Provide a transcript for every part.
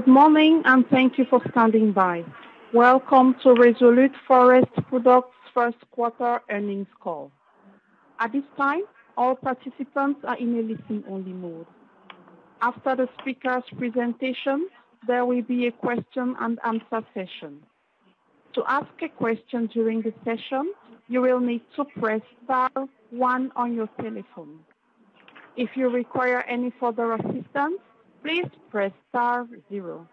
Good morning, and thank you for standing by. Welcome to Resolute Forest Products first quarter earnings call. At this time, all participants are in a listen-only mode. After the speaker's presentation, there will be a question and answer session. To ask a question during the session, you will need to press star one on your telephone. If you require any further assistance, please press star zero.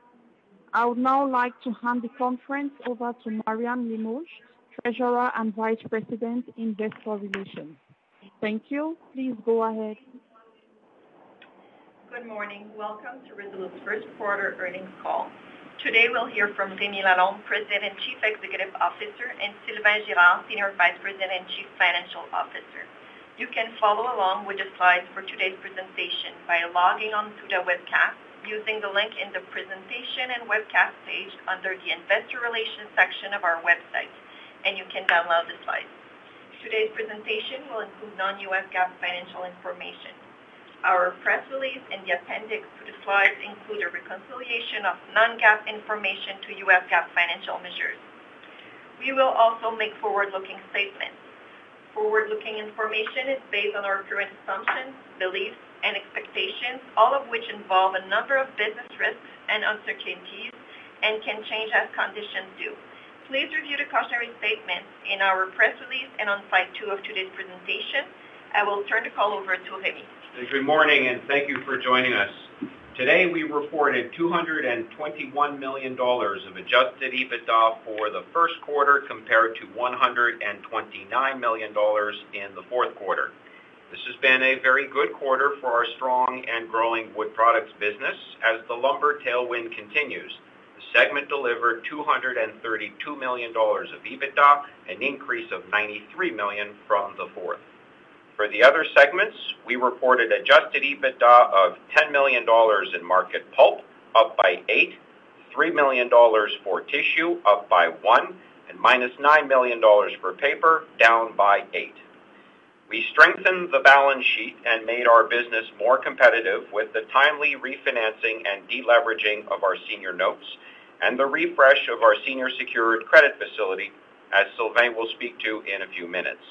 I would now like to hand the conference over to Marianne Limoges, Treasurer and Vice President, Investor Relations. Thank you. Please go ahead. Good morning. Welcome to Resolute's first quarter earnings call. Today, we'll hear from Remi Lalonde, President and Chief Executive Officer, and Sylvain Girard, Senior Vice President and Chief Financial Officer. You can follow along with the slides for today's presentation by logging on to the webcast using the link in the presentation and webcast page under the Investor Relations section of our website, and you can download the slides. Today's presentation will include non-U.S. GAAP financial information. Our press release and the appendix to the slides include a reconciliation of non-GAAP information to U.S. GAAP financial measures. We will also make forward-looking statements. Forward-looking information is based on our current assumptions, beliefs, and expectations, all of which involve a number of business risks and uncertainties and can change as conditions do. Please review the cautionary statements in our press release and on slide two of today's presentation. I will turn the call over to Remi. Good morning, and thank you for joining us. Today, we reported $221 million of adjusted EBITDA for the first quarter compared to $129 million in the fourth quarter. This has been a very good quarter for our strong and growing wood products business as the lumber tailwind continues. The segment delivered $232 million of EBITDA, an increase of 93 million from the fourth. For the other segments, we reported adjusted EBITDA of $10 million in market pulp, up by $8 million, $3 million for tissue, up by $1 million, and -$9 million for paper, down by $8 million. We strengthened the balance sheet and made our business more competitive with the timely refinancing and deleveraging of our senior notes and the refresh of our senior secured credit facility, as Sylvain will speak to in a few minutes.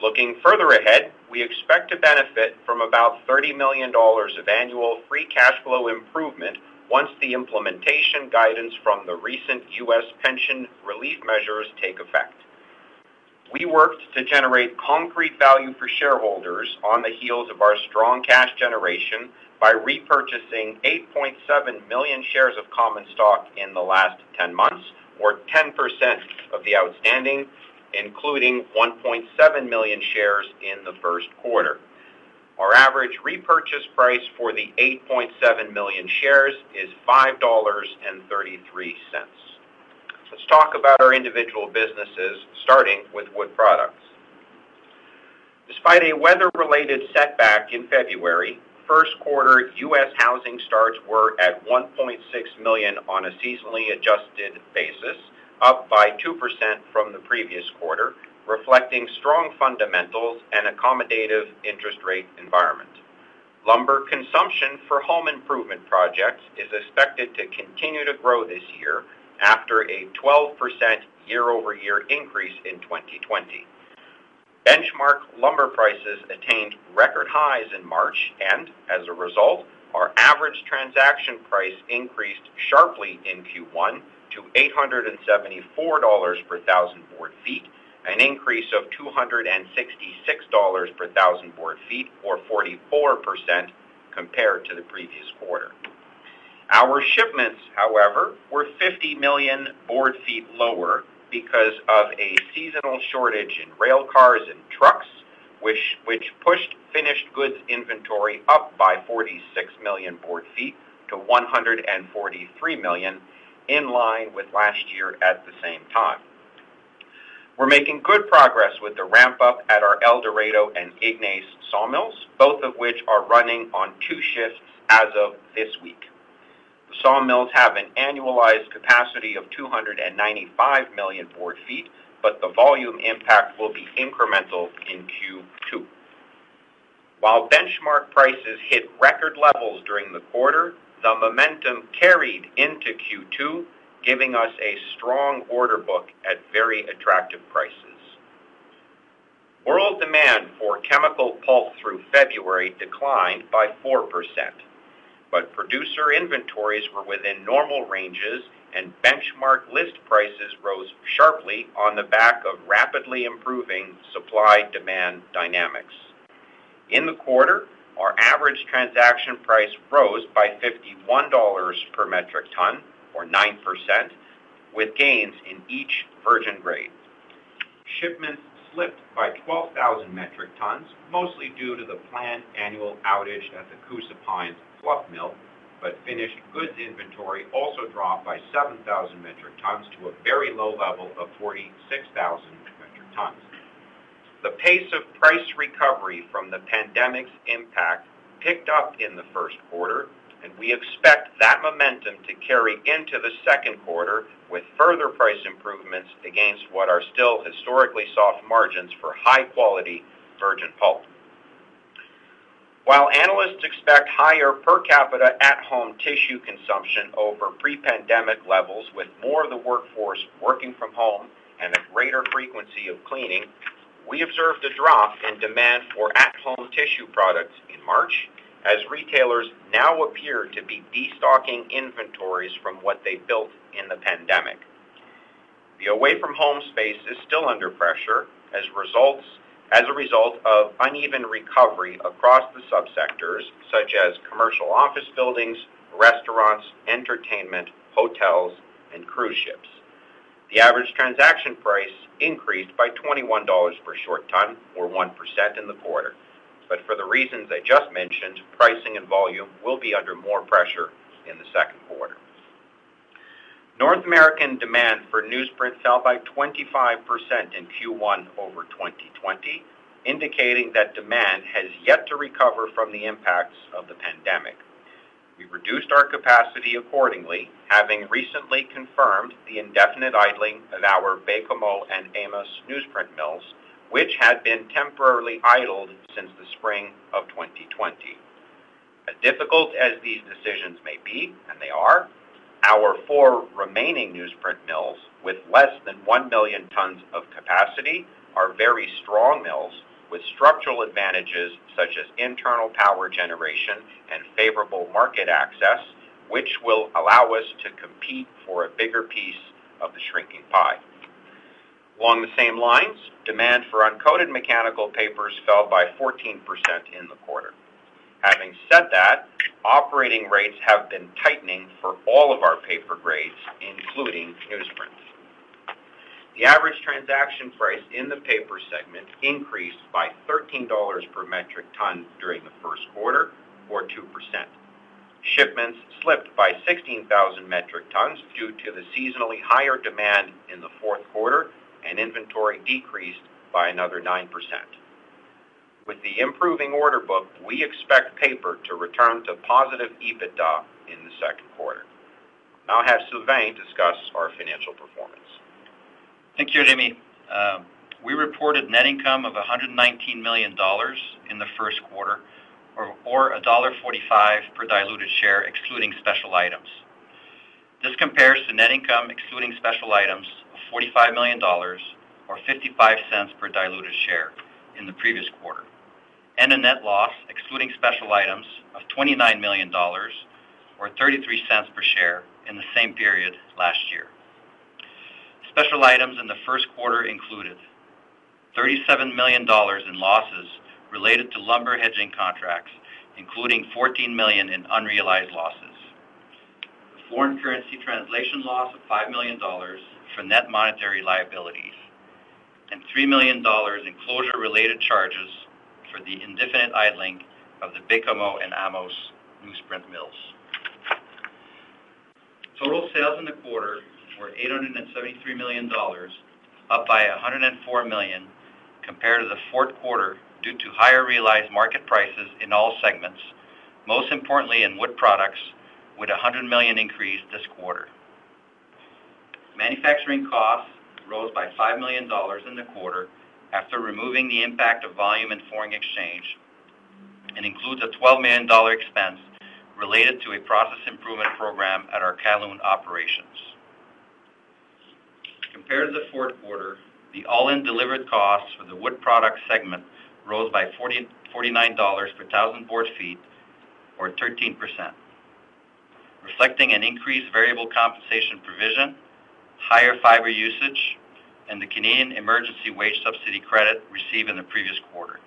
Looking further ahead, we expect to benefit from about $30 million of annual free cash flow improvement once the implementation guidance from the recent U.S. pension relief measures take effect. We worked to generate concrete value for shareholders on the heels of our strong cash generation by repurchasing 8.7 million shares of common stock in the last 10 months, or 10% of the outstanding, including 1.7 million shares in the first quarter. Our average repurchase price for the 8.7 million shares is $5.33. Let's talk about our individual businesses, starting with wood products. Despite a weather-related setback in February, first quarter U.S. housing starts were at 1.6 million on a seasonally adjusted basis, up by 2% from the previous quarter, reflecting strong fundamentals and accommodative interest rate environment. Lumber consumption for home improvement projects is expected to continue to grow this year after a 12% year-over-year increase in 2020. Benchmark lumber prices attained record highs in March, and as a result, our average transaction price increased sharply in Q1 to $874 per thousand board feet, an increase of $266 per thousand board feet, or 44% compared to the previous quarter. Our shipments, however, were 50 million board feet lower because of a seasonal shortage in rail cars and trucks, which which pushed finished goods inventory up by 46 million board feet to 143 million, in line with last year at the same time. We're making good progress with the ramp-up at our El Dorado and Ignace sawmills, both of which are running on two shifts as of this week. The sawmills have an annualized capacity of 295 million board feet, but the volume impact will be incremental in Q2. While benchmark prices hit record levels during the quarter, the momentum carried into Q2, giving us a strong order book at very attractive prices. World demand for chemical pulp through February declined by 4%, but producer inventories were within normal ranges and benchmark list prices rose sharply on the back of rapidly improving supply-demand dynamics. In the quarter, our average transaction price rose by $51 per metric ton, or 9%, with gains in each virgin grade. Shipments slipped by 12,000 metric tons, mostly due to the planned annual outage at the Coosa Pines fluff mill, but finished goods inventory also dropped by 7,000 metric tons to a very low level of 46,000 metric tons. The pace of price recovery from the pandemic's impact picked up in the first quarter, and we expect that momentum to carry into the second quarter with further price improvements against what are still historically soft margins for high-quality virgin pulp. While analysts expect higher per capita at-home tissue consumption over pre-pandemic levels with more of the workforce working from home and a greater frequency of cleaning, we observed a drop in demand for at-home tissue products in March as retailers now appear to be destocking inventories from what they built in the pandemic. The away-from-home space is still under pressure as a result of uneven recovery across the subsectors, such as commercial office buildings, restaurants, entertainment, hotels, and cruise ships. The average transaction price increased by $21 per short ton, or 1% in the quarter. But for the reasons I just mentioned, pricing and volume will be under more pressure in the second quarter. North American demand for newsprint fell by 25% in Q1 over 2020, indicating that demand has yet to recover from the impacts of the pandemic. We reduced our capacity accordingly, having recently confirmed the indefinite idling of our Baie-Comeau and Amos newsprint mills, which had been temporarily idled since the spring of 2020. As difficult as these decisions may be, and they are, our four remaining newsprint mills, with less than 1 million tons of capacity, are very strong mills with structural advantages such as internal power generation and favorable market access, which will allow us to compete for a bigger piece of the shrinking pie. Along the same lines, demand for uncoated mechanical papers fell by 14% in the quarter. Having said that, operating rates have been tightening for all of our paper grades, including newsprint. The average transaction price in the paper segment increased by $13 per metric ton during the first quarter, or 2%. Shipments slipped by 16,000 metric tons due to the seasonally higher demand in the fourth quarter, and inventory decreased by another 9%. With the improving order book, we expect paper to return to positive EBITDA in the second quarter. Now I'll have Sylvain discuss our financial performance. Thank you, Remi. Um, we reported net income of $119 million in the first quarter, or $1.45 per diluted share, excluding special items. This compares to net income excluding special items of $45 million, or $0.55 per diluted share in the previous quarter, and a net loss excluding special items of $29 million, or $0.33 per share in the same period last year. Special items in the first quarter included $37 million in losses related to lumber hedging contracts, including 14 million in unrealized losses. A foreign currency translation loss of $5 million for net monetary liabilities, and $3 million in closure-related charges for the indefinite idling of the Baie-Comeau and Amos newsprint mills. Total sales in the quarter were 873 million dollars, up by 104 million compared to the fourth quarter due to higher realized market prices in all segments, most importantly in wood products, with a 100 million increase this quarter. Manufacturing costs rose by 5 million dollars in the quarter after removing the impact of volume and foreign exchange, and includes a 12 million dollar expense related to a process improvement program at our Calhoun operations. Compared to the fourth quarter, the all-in delivered costs for the wood product segment rose by 49 dollars per thousand board feet, or 13%, reflecting an increased variable compensation provision, higher fiber usage, and the Canadian Emergency Wage Subsidy credit received in the previous quarter.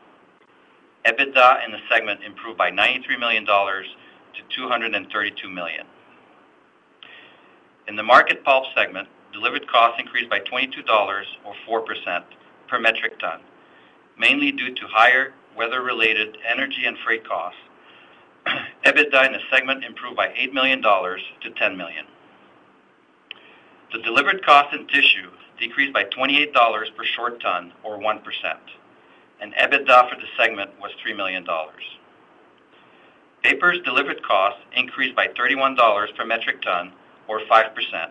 EBITDA in the segment improved by 93 million dollars to 232 million. In the market pulp segment, delivered costs increased by 22 dollars or 4% per metric ton, mainly due to higher weather-related energy and freight costs. EBITDA in the segment improved by 8 million dollars to 10 million. The delivered cost in tissue decreased by 28 dollars per short ton or 1%, and EBITDA for the segment was 3 million dollars. Paper's delivered costs increased by 31 dollars per metric ton or 5%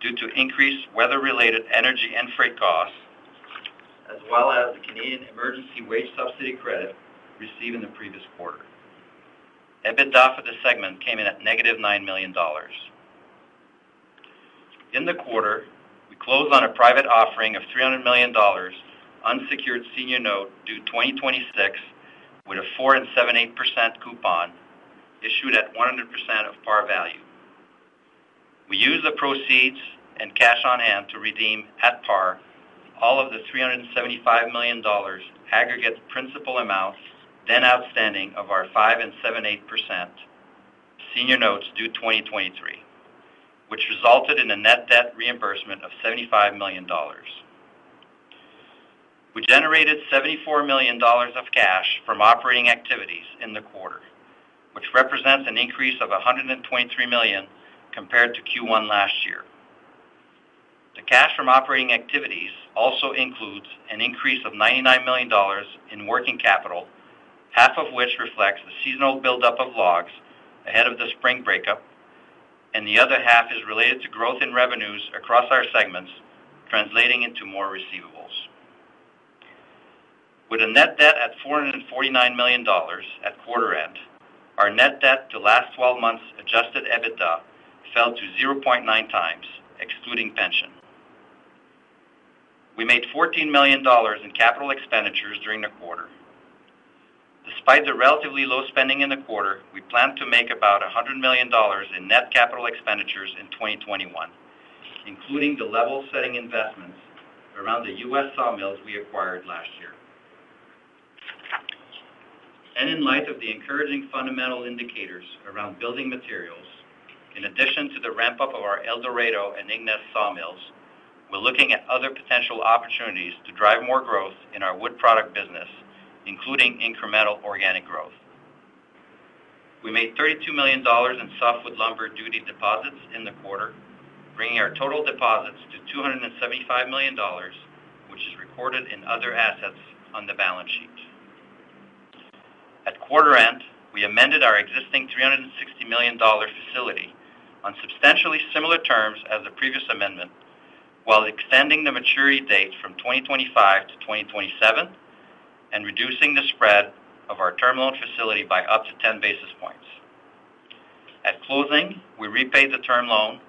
due to increased weather-related energy and freight costs, as well as the Canadian Emergency Wage Subsidy credit received in the previous quarter. EBITDA for the segment came in at negative 9 million dollars. In the quarter, we closed on a private offering of 300 million dollars unsecured senior note due 2026 with a 4 7/8% coupon issued at 100% of par value. We used the proceeds and cash on hand to redeem at par all of the 375 million dollars aggregate principal amount then outstanding of our 5 7/8% senior notes due 2023, which resulted in a net debt reimbursement of 75 million dollars. We generated 74 million dollars of cash from operating activities in the quarter, which represents an increase of 123 million compared to Q1 last year. The cash from operating activities also includes an increase of 99 million dollars in working capital, half of which reflects the seasonal buildup of logs ahead of the spring breakup, and the other half is related to growth in revenues across our segments, translating into more receivables. With a net debt at 449 million dollars at quarter end, our net debt to last 12 months adjusted EBITDA fell to 0.9 times, excluding pension. We made 14 million dollars in capital expenditures during the quarter. Despite the relatively low spending in the quarter, we plan to make about 100 million dollars in net capital expenditures in 2021, including the level-setting investments around the U.S. sawmills we acquired last year. And in light of the encouraging fundamental indicators around building materials, in addition to the ramp-up of our El Dorado and Ignace sawmills, we're looking at other potential opportunities to drive more growth in our wood product business, including incremental organic growth. We made 32 million dollars in softwood lumber duty deposits in the quarter, bringing our total deposits to 275 million dollars, which is recorded in other assets on the balance sheet. At quarter end, we amended our existing 360 million dollar facility on substantially similar terms as the previous amendment, while extending the maturity date from 2025 to 2027 and reducing the spread of our term loan facility by up to 10 basis points. At closing, we repaid the term loan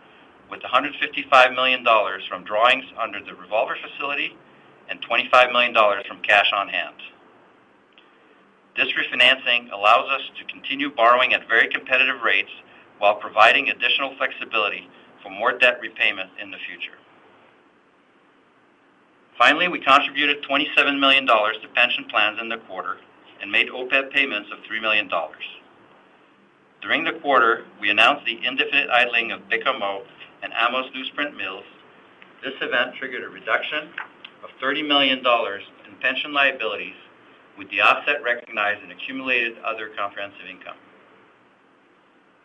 with 155 million dollars from drawings under the revolver facility and 25 million dollars from cash on hand. This refinancing allows us to continue borrowing at very competitive rates while providing additional flexibility for more debt repayment in the future. Finally, we contributed 27 million dollars to pension plans in the quarter and made OPEB payments of 3 million dollars. During the quarter, we announced the indefinite idling of Baie-Comeau and Amos newsprint mills. This event triggered a reduction of 30 million dollars in pension liabilities, with the offset recognized in accumulated other comprehensive income.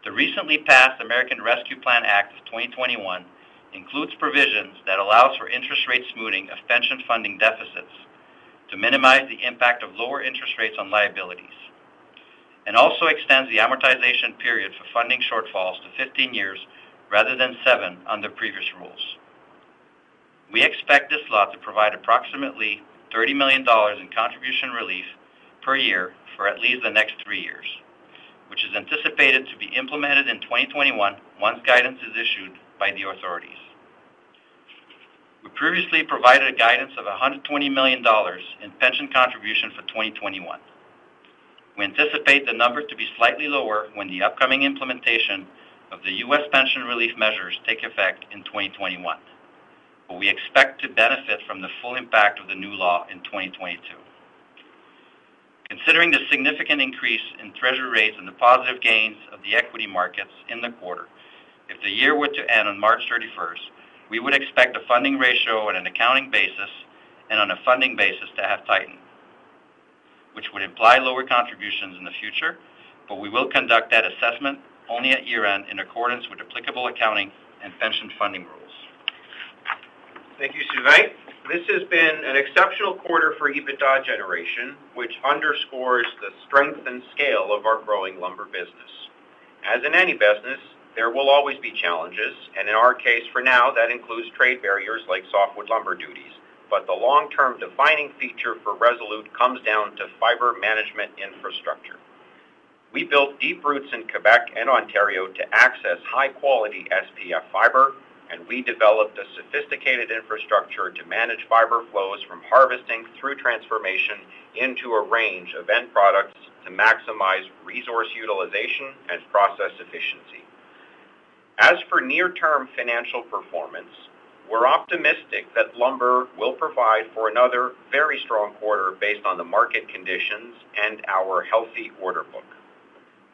The recently passed American Rescue Plan Act of 2021 includes provisions that allows for interest rate smoothing of pension funding deficits to minimize the impact of lower interest rates on liabilities, and also extends the amortization period for funding shortfalls to 15 years rather than seven under previous rules. We expect this law to provide approximately $30 million in contribution relief per year for at least the next three years, which is anticipated to be implemented in 2021 once guidance is issued by the authorities. We previously provided a guidance of $120 million in pension contribution for 2021. We anticipate the number to be slightly lower when the upcoming implementation of the U.S. pension relief measures take effect in 2021, but we expect to benefit from the full impact of the new law in 2022. Considering the significant increase in treasury rates and the positive gains of the equity markets in the quarter, if the year were to end on March 31st, we would expect the funding ratio on an accounting basis and on a funding basis to have tightened, which would imply lower contributions in the future, but we will conduct that assessment only at year-end in accordance with applicable accounting and pension funding rules. Thank you, Sylvain. This has been an exceptional quarter for EBITDA generation, which underscores the strength and scale of our growing lumber business. As in any business, there will always be challenges, and in our case for now, that includes trade barriers like softwood lumber duties. But the long-term defining feature for Resolute comes down to fiber management infrastructure. We built deep roots in Quebec and Ontario to access high-quality SPF fiber, and we developed a sophisticated infrastructure to manage fiber flows from harvesting through transformation into a range of end products to maximize resource utilization and process efficiency. As for near-term financial performance, we're optimistic that lumber will provide for another very strong quarter based on the market conditions and our healthy order book.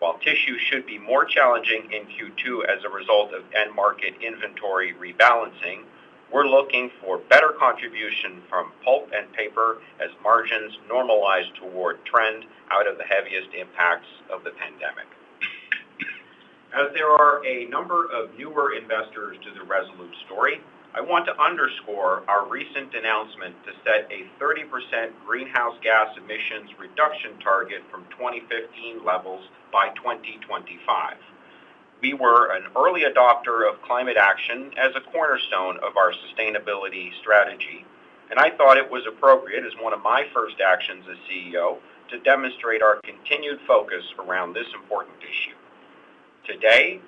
While tissue should be more challenging in Q2 as a result of end market inventory rebalancing, we're looking for better contribution from pulp and paper as margins normalize toward trend out of the heaviest impacts of the pandemic. As there are a number of newer investors to the Resolute story, I want to underscore our recent announcement to set a 30% greenhouse gas emissions reduction target from 2015 levels by 2025. We were an early adopter of climate action as a cornerstone of our sustainability strategy, and I thought it was appropriate as one of my first actions as CEO to demonstrate our continued focus around this important issue. Today,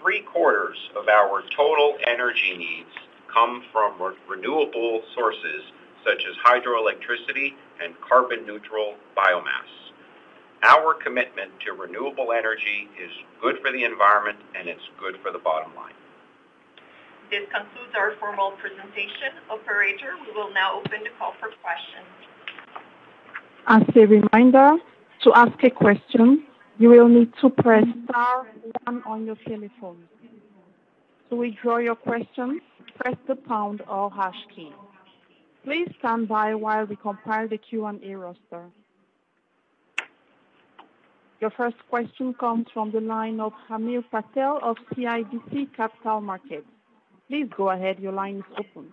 three-quarters of our total energy needs come from renewable sources such as hydroelectricity and carbon-neutral biomass. Our commitment to renewable energy is good for the environment, and it's good for the bottom line. This concludes our formal presentation. Operator, we will now open the call for questions. As a reminder, to ask a question, you will need to press star one on your telephone. To withdraw your question, press the pound or hash key. Please stand by while we compile the Q&A roster. Your first question comes from the line of Hamir Patel of CIBC Capital Markets. Please go ahead. Your line is open.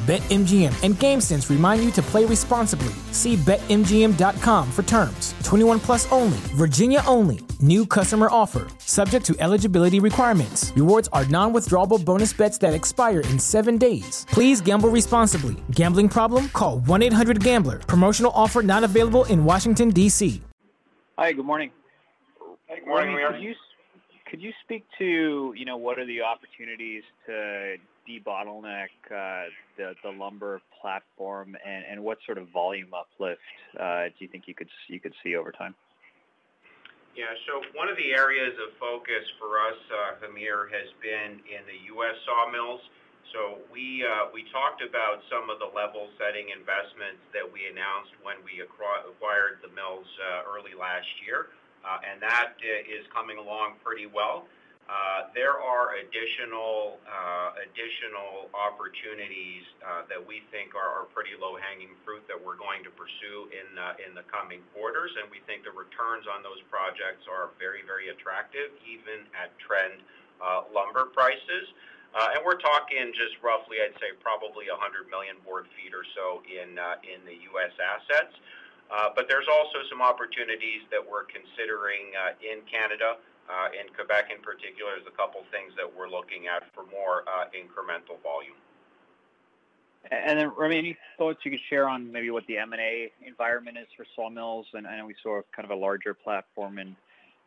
BetMGM and GameSense remind you to play responsibly. See BetMGM.com for terms. 21 plus only. Virginia only. New customer offer. Subject to eligibility requirements. Rewards are non withdrawable bonus bets that expire in seven days. Please gamble responsibly. Gambling problem? Call 1 800 Gambler. Promotional offer not available in Washington, D.C. Hi, good morning. Hey, good morning, Could you, could you speak to, you know, what are the opportunities to debottleneck uh, the lumber platform, and what sort of volume uplift uh, do you think you could you could see over time? Yeah. So one of the areas of focus for us, uh, Hamir, has been in the U.S. sawmills. So we we talked about some of the level-setting investments that we announced when we acquired the mills early last year, and that is coming along pretty well. Uh, there are additional uh, opportunities uh, that we think are pretty low-hanging fruit that we're going to pursue in the coming quarters, and we think the returns on those projects are very very attractive, even at trend lumber prices. And we're talking just roughly, I'd say probably 100 million board feet or so in the U.S. assets. But there's also some opportunities that we're considering in Canada. Uh, in Quebec in particular, there's a couple things that we're looking at for more uh, incremental volume. Remi, any thoughts you could share on maybe what the M&A environment is for sawmills? And I know we saw kind of a larger platform in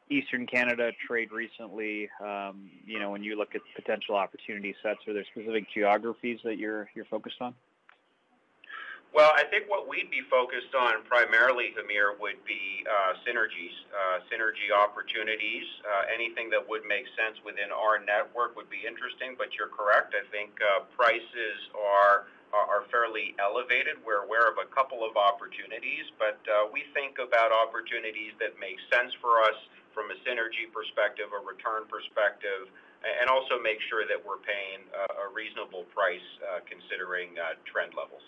Eastern Canada trade recently. Um, you know, when you look at potential opportunity sets, are there specific geographies that you're focused on? Well, I think what we'd be focused on primarily, Hamir, would be uh, synergies, uh, synergy opportunities. Uh, anything that would make sense within our network would be interesting. But you're correct, I think prices are are fairly elevated. We're aware of a couple of opportunities, but we think about opportunities that make sense for us from a synergy perspective, a return perspective, and also make sure that we're paying a reasonable price considering trend levels.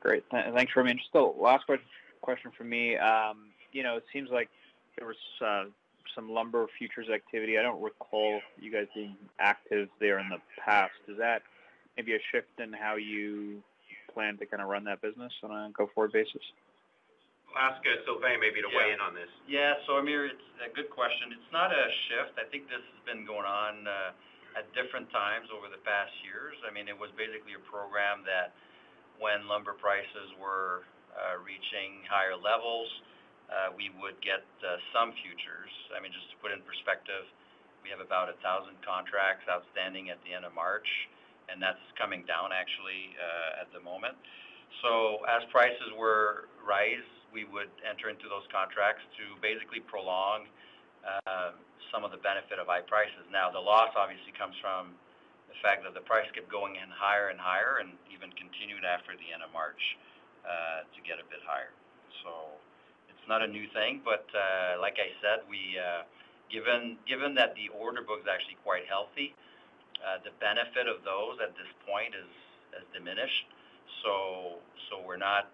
Great. Thanks, Remi. Just the last question from me. Um, you know, it seems like there was uh, some lumber futures activity. I don't recall you guys being active there in the past. Is that maybe a shift in how you plan to kind of run that business on a go-forward basis? I'll ask uh, Sylvain maybe to weigh in on this. Yeah. Hamir, it's a good question. It's not a shift. I think this has been going on uh, at different times over the past years. I mean, it was basically a program that when lumber prices were uh, reaching higher levels, uh, we would get uh, some futures. I mean, just to put in perspective, we have about 1,000 contracts outstanding at the end of March, and that's coming down actually at the moment. So as prices were rise, we would enter into those contracts to basically prolong some of the benefit of high prices. Now, the loss obviously comes from the fact that the price kept going in higher and higher and even continued after the end of March uh, to get a bit higher. So it's not a new thing, but uh, like I said, we, uh, given given that the order book is actually quite healthy, the benefit of those at this point is has diminished. So so we're not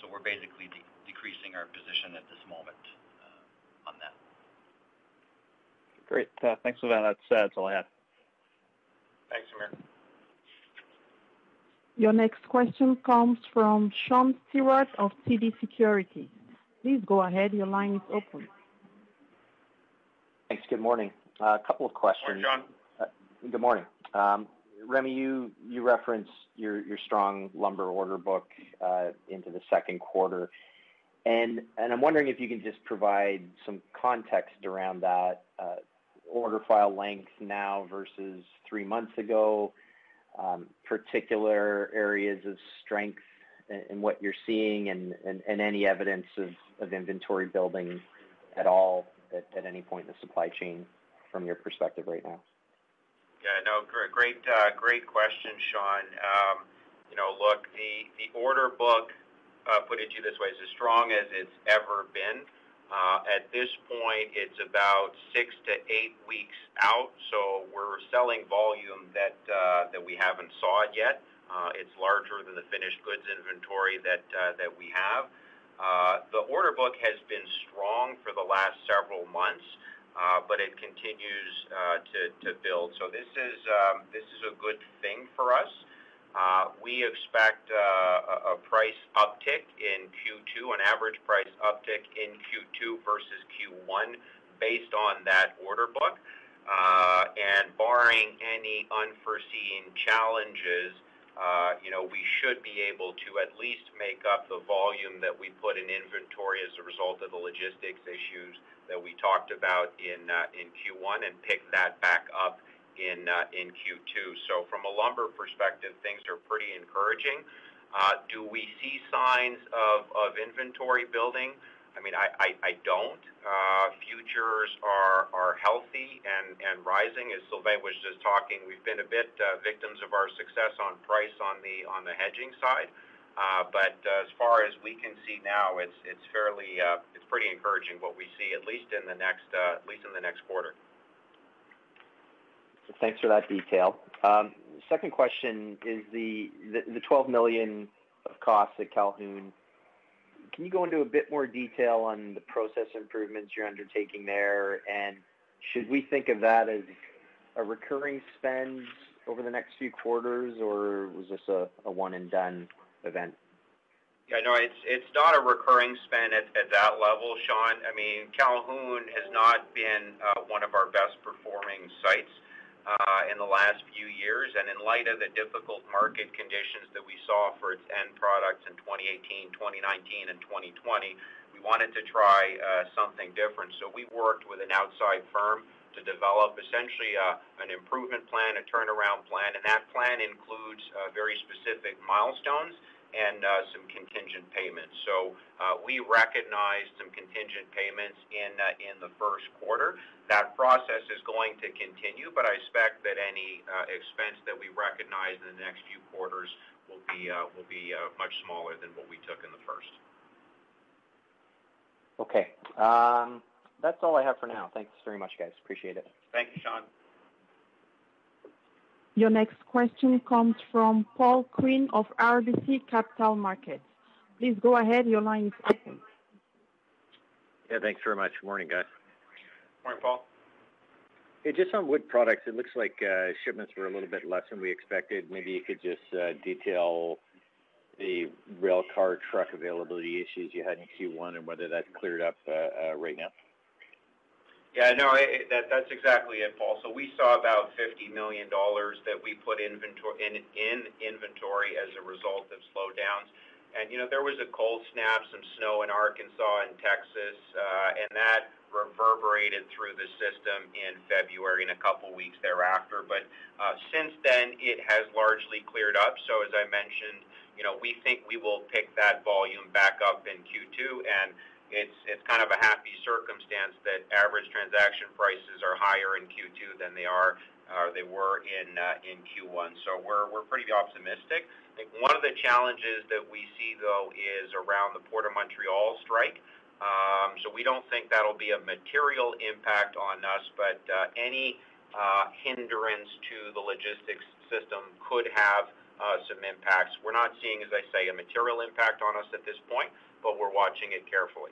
so we're basically decreasing our position at this moment on that. Great. Thanks for that. That's all I had. Thanks, Hamir. Your next question comes from Sean Steuart of TD Securities. Please go ahead. Your line is open. Thanks. Good morning. A couple of questions. Morning, Sean. Good morning. Um, Remi, you referenced your strong lumber order book uh, into the second quarter. And I'm wondering if you can just provide some context around that uh, order file length now versus three months ago, um, particular areas of strength in what you're seeing, and any evidence of inventory building at all at any point in the supply chain from your perspective right now. Yeah, no, uh, great question, Sean. Um, you know, look, the order book, uh, put it to you this way, is as strong as it's ever been. Uh, at this point, it's about six to eight weeks out, so we're selling volume that uh, that we haven't sawed yet. Uh, it's larger than the finished goods inventory that that we have. The order book has been strong for the last several months, but it continues to to build. So this is um, this is a good thing for us. Uh, we expect uh, a price uptick in Q2, an average price uptick in Q2 versus Q1 based on that order book. Uh and barring any unforeseen challenges, uh, you know, we should be able to at least make up the volume that we put in inventory as a result of the logistics issues that we talked about in in Q1 and pick that back up in uh, Q2. So from a lumber perspective, things are pretty encouraging. Uh, do we see signs of inventory building? I mean, I don't. Uh, futures are healthy and rising. As Sylvain was just talking, we've been a bit victims of our success on price on the hedging side. But as far as we can see now, it's fairly, it's pretty encouraging what we see, at least in the next quarter. Thanks for that detail. Um, second question is the 12 million of costs at Calhoun. Can you go into a bit more detail on the process improvements you're undertaking there? And should we think of that as a recurring spend over the next few quarters, or was this a one-and-done event? Yeah, no, it's not a recurring spend at that level, Sean. I mean, Calhoun has not been uh, one of our best performing sites Uh, in the last few years. And in light of the difficult market conditions that we saw for its end products in 2018, 2019, and 2020, we wanted to try uh, something different. So we worked with an outside firm to develop essentially uh, an improvement plan, a turnaround plan, and that plan includes very specific milestones and uh, some contingent payments. So uh, we recognized some contingent payments uh, in the first quarter. That process is going to continue, but I expect that any expense that we recognize in the next few quarters will be much smaller than what we took in the first. Okay. Um, that's all I have for now. Thanks very much, guys. Appreciate it. Thank you, Sean. Your next question comes from Paul Quinn of RBC Capital Markets. Please go ahead. Your line is open. Yeah, thanks very much. Good morning, guys. Morning, Paul. Hey, just on wood products, it looks like uh, shipments were a little bit less than we expected. Maybe you could just uh, detail the rail car truck availability issues you had in Q1 and whether that's cleared up uh, right now. Yeah, no, that's exactly it, Paul. So we saw about 50 million dollars that we put inventory, in inventory as a result of slowdowns. And, you know, there was a cold snap, some snow in Arkansas and Texas, uh, and that reverberated through the system in February and a couple weeks thereafter. But uh, since then, it has largely cleared up. So as I mentioned, you know, we think we will pick that volume back up in Q2, and it's kind of a happy circumstance that average transaction prices are higher in Q2 than they are or they were in uh, Q1. So we're pretty optimistic. I think one of the challenges that we see, though, is around the Port of Montreal strike. Um, so we don't think that'll be a material impact on us, but uh, any uh, hindrance to the logistics system could have some impacts. We're not seeing, as I say, a material impact on us at this point, but we're watching it carefully.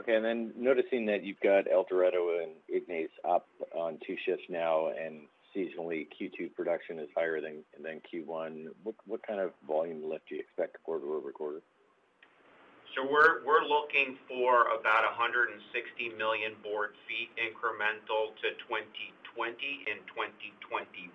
Okay. And then noticing that you've got El Dorado and Ignace up on two shifts now, and seasonally, Q2 production is higher than Q1. What kind of volume lift do you expect quarter-over-quarter? So we're we're looking for about 160 million board feet incremental to 2020 and 2021.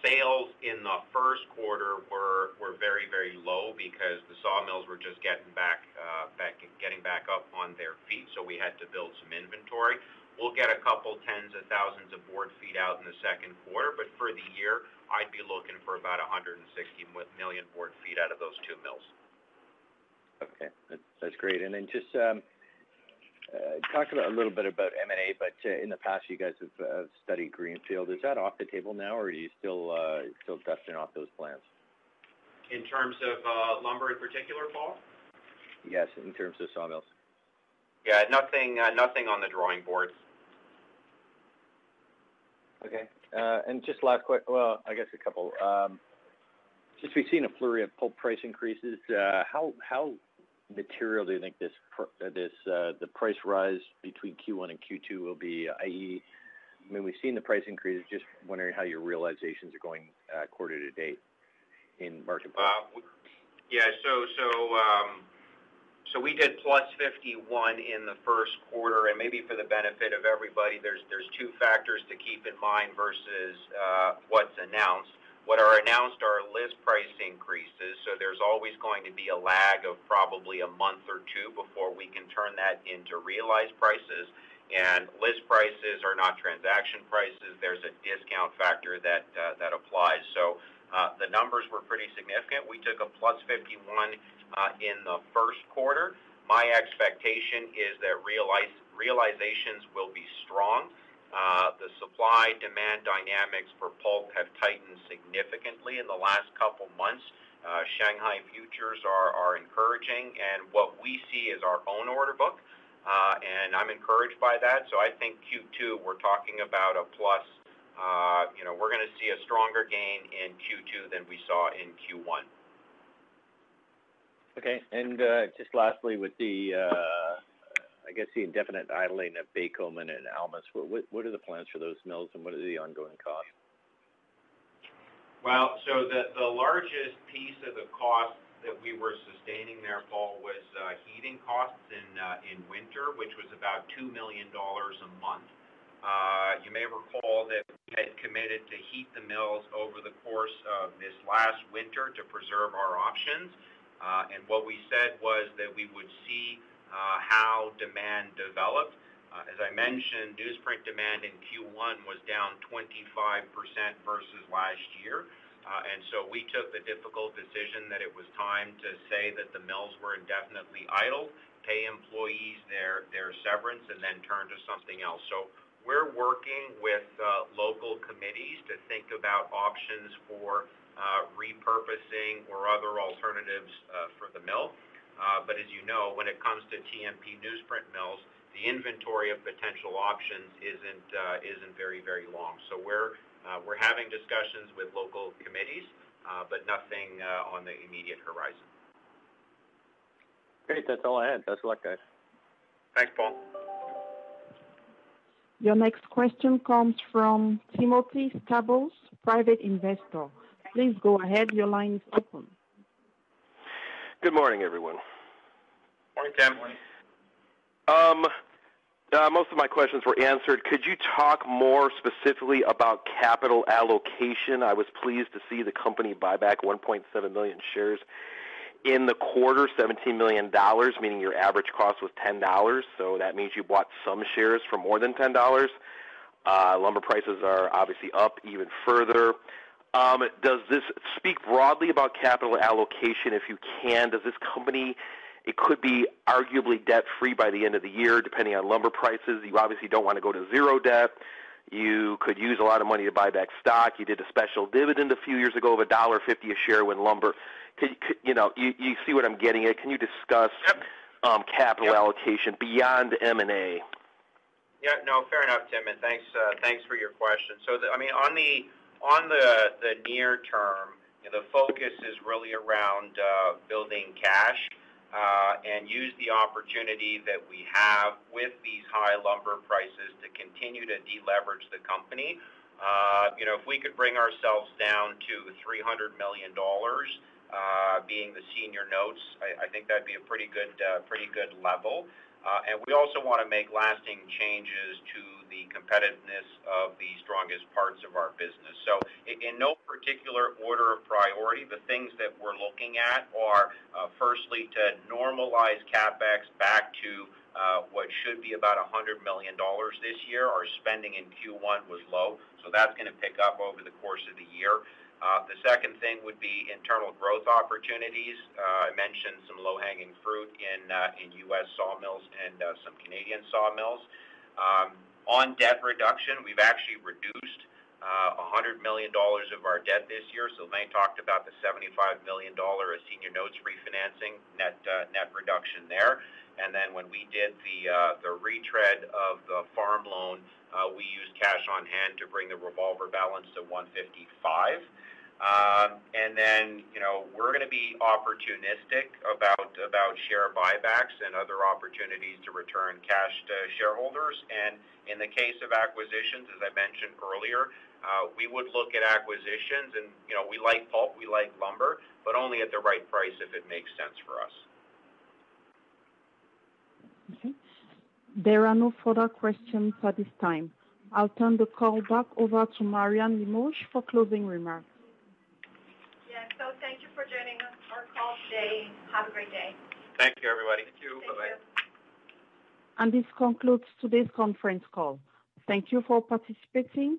Sales in the first quarter were were very, very low because the sawmills were just getting back uh back getting back up on their feet, so we had to build some inventory. We'll get a couple tens of thousands of board feet out in the second quarter, but for the year, I'd be looking for about 160 million board feet out of those two mills. Okay, that's great. And then just talk a little bit about M&A, but uh, in the past, you guys have uh, studied greenfield. Is that off the table now, or are you still uh, dusting off those plans? In terms of lumber in particular, Paul? Yes, in terms of sawmills. Yeah, nothing, nothing on the drawing boards. Okay. And just last quick, well, I guess a couple. Um, since we've seen a flurry of pulp price increases, how how material do you think this, this uh the price rise between Q1 and Q2 will be, i.e., I mean, we've seen the price increases, just wondering how your realizations are going, quarter to date in market? Yeah, so so um so we did +51 in the first quarter, and maybe for the benefit of everybody, there's there's two factors to keep in mind versus uh what's announced. What are announced are list price increases, so there's always going to be a lag of probably a month or two before we can turn that into realized prices. and list prices are not transaction prices. There's a discount factor that uh, that applies. So uh, the numbers were pretty significant. We took a plus 51 uh, in the first quarter. My expectation is that realize, realizations will be strong. Uh, the supply-demand dynamics for pulp have tightened significantly in the last couple months. Uh, Shanghai futures are, encouraging, and what we see is our own order book uh, and I'm encouraged by that. So I think Q2, we're talking about a plus. You know, we're going to see a stronger gain in Q2 than we saw in Q1. Okay. And just lastly, with the, I guess, the indefinite idling of Baie-Comeau and Amos, what are the plans for those mills, and what are the ongoing costs? Well, so the largest piece of the cost that we were sustaining there, Paul, was uh, heating costs in uh, in winter, which was about $2 million a month. Uh, you may recall that we had committed to heat the mills over the course of this last winter to preserve our options. And what we said was that we would see how demand developed. As I mentioned, newsprint demand in Q1 was down 25% versus last year. Uh, and so we took the difficult decision that it was time to say that the mills were indefinitely idle, pay employees their, their severance, and then turn to something else. So we're working with uh, local committees to think about options for uh, repurposing or other alternatives uh, for the mill. Uh, but as you know, when it comes to TMP newsprint mills, the inventory of potential options isn't uh, isn't very very long. So we're uh, we're having discussions with local committees, uh, but nothing uh, on the immediate horizon. Great. That's all I had. Best of luck, guys. Thanks, Paul. Your next question comes from Timothy Stables, private investor. Please go ahead. Your line is open. Good morning, everyone. Morning, Tim. Morning. Um, uh, most of my questions were answered. Could you talk more specifically about capital allocation? I was pleased to see the company buy back 1.7 million shares in the quarter, $17 million, meaning your average cost was $10. So that means you bought some shares for more than $10. Uh, lumber prices are obviously up even further. Um, does this speak broadly about capital allocation? If you can, does this company it could be arguably debt free by the end of the year, depending on lumber prices. You obviously don't want to go to zero debt. You could use a lot of money to buy back stock. You did a special dividend a few years ago of a dollar fifty a share when lumber. Could, could, you know, you, you see what I'm getting at? Can you discuss yep. um, capital yep. allocation beyond M and A? Yeah, no, fair enough, Tim, and thanks, uh, thanks for your question. So, the, I mean, on the on the near term, the focus is really around uh, building cash uh, and use the opportunity that we have with these high lumber prices to continue to deleverage the company. Uh, you know, if we could bring ourselves down to $300 million, uh, being the senior notes, I, think that'd be a pretty good, pretty good level. Uh, and we also want to make lasting changes to the competitiveness of the strongest parts of our business. So in no particular order of priority, the things that we're looking at are, uh, firstly, to normalize CapEx back to uh, what should be about $100 million this year. Our spending in Q1 was low, so that's going to pick up over the course of the year. Uh, the second thing would be internal growth opportunities. Uh, I mentioned some low-hanging fruit in uh, in U.S. sawmills and some Canadian sawmills. Um, on debt reduction, we've actually reduced uh, $100 million of our debt this year. So Lane talked about the $75 million of senior notes refinancing, net uh, net reduction there. And then when we did the uh, the retread of the farm loan, uh, we used cash on hand to bring the revolver balance to 155. Um, and then, you know, we're going to be opportunistic about about share buybacks and other opportunities to return cash to shareholders. And in the case of acquisitions, as I mentioned earlier, uh, we would look at acquisitions, and you know, we like pulp, we like lumber, but only at the right price if it makes sense for us. Okay. There are no further questions at this time. I'll turn the call back over to Marianne Limoges for closing remarks. Yes, so thank you for joining us, our call today. Have a great day. Thank you, everybody. Thank you. Bye-bye. And this concludes today's conference call. Thank you for participating.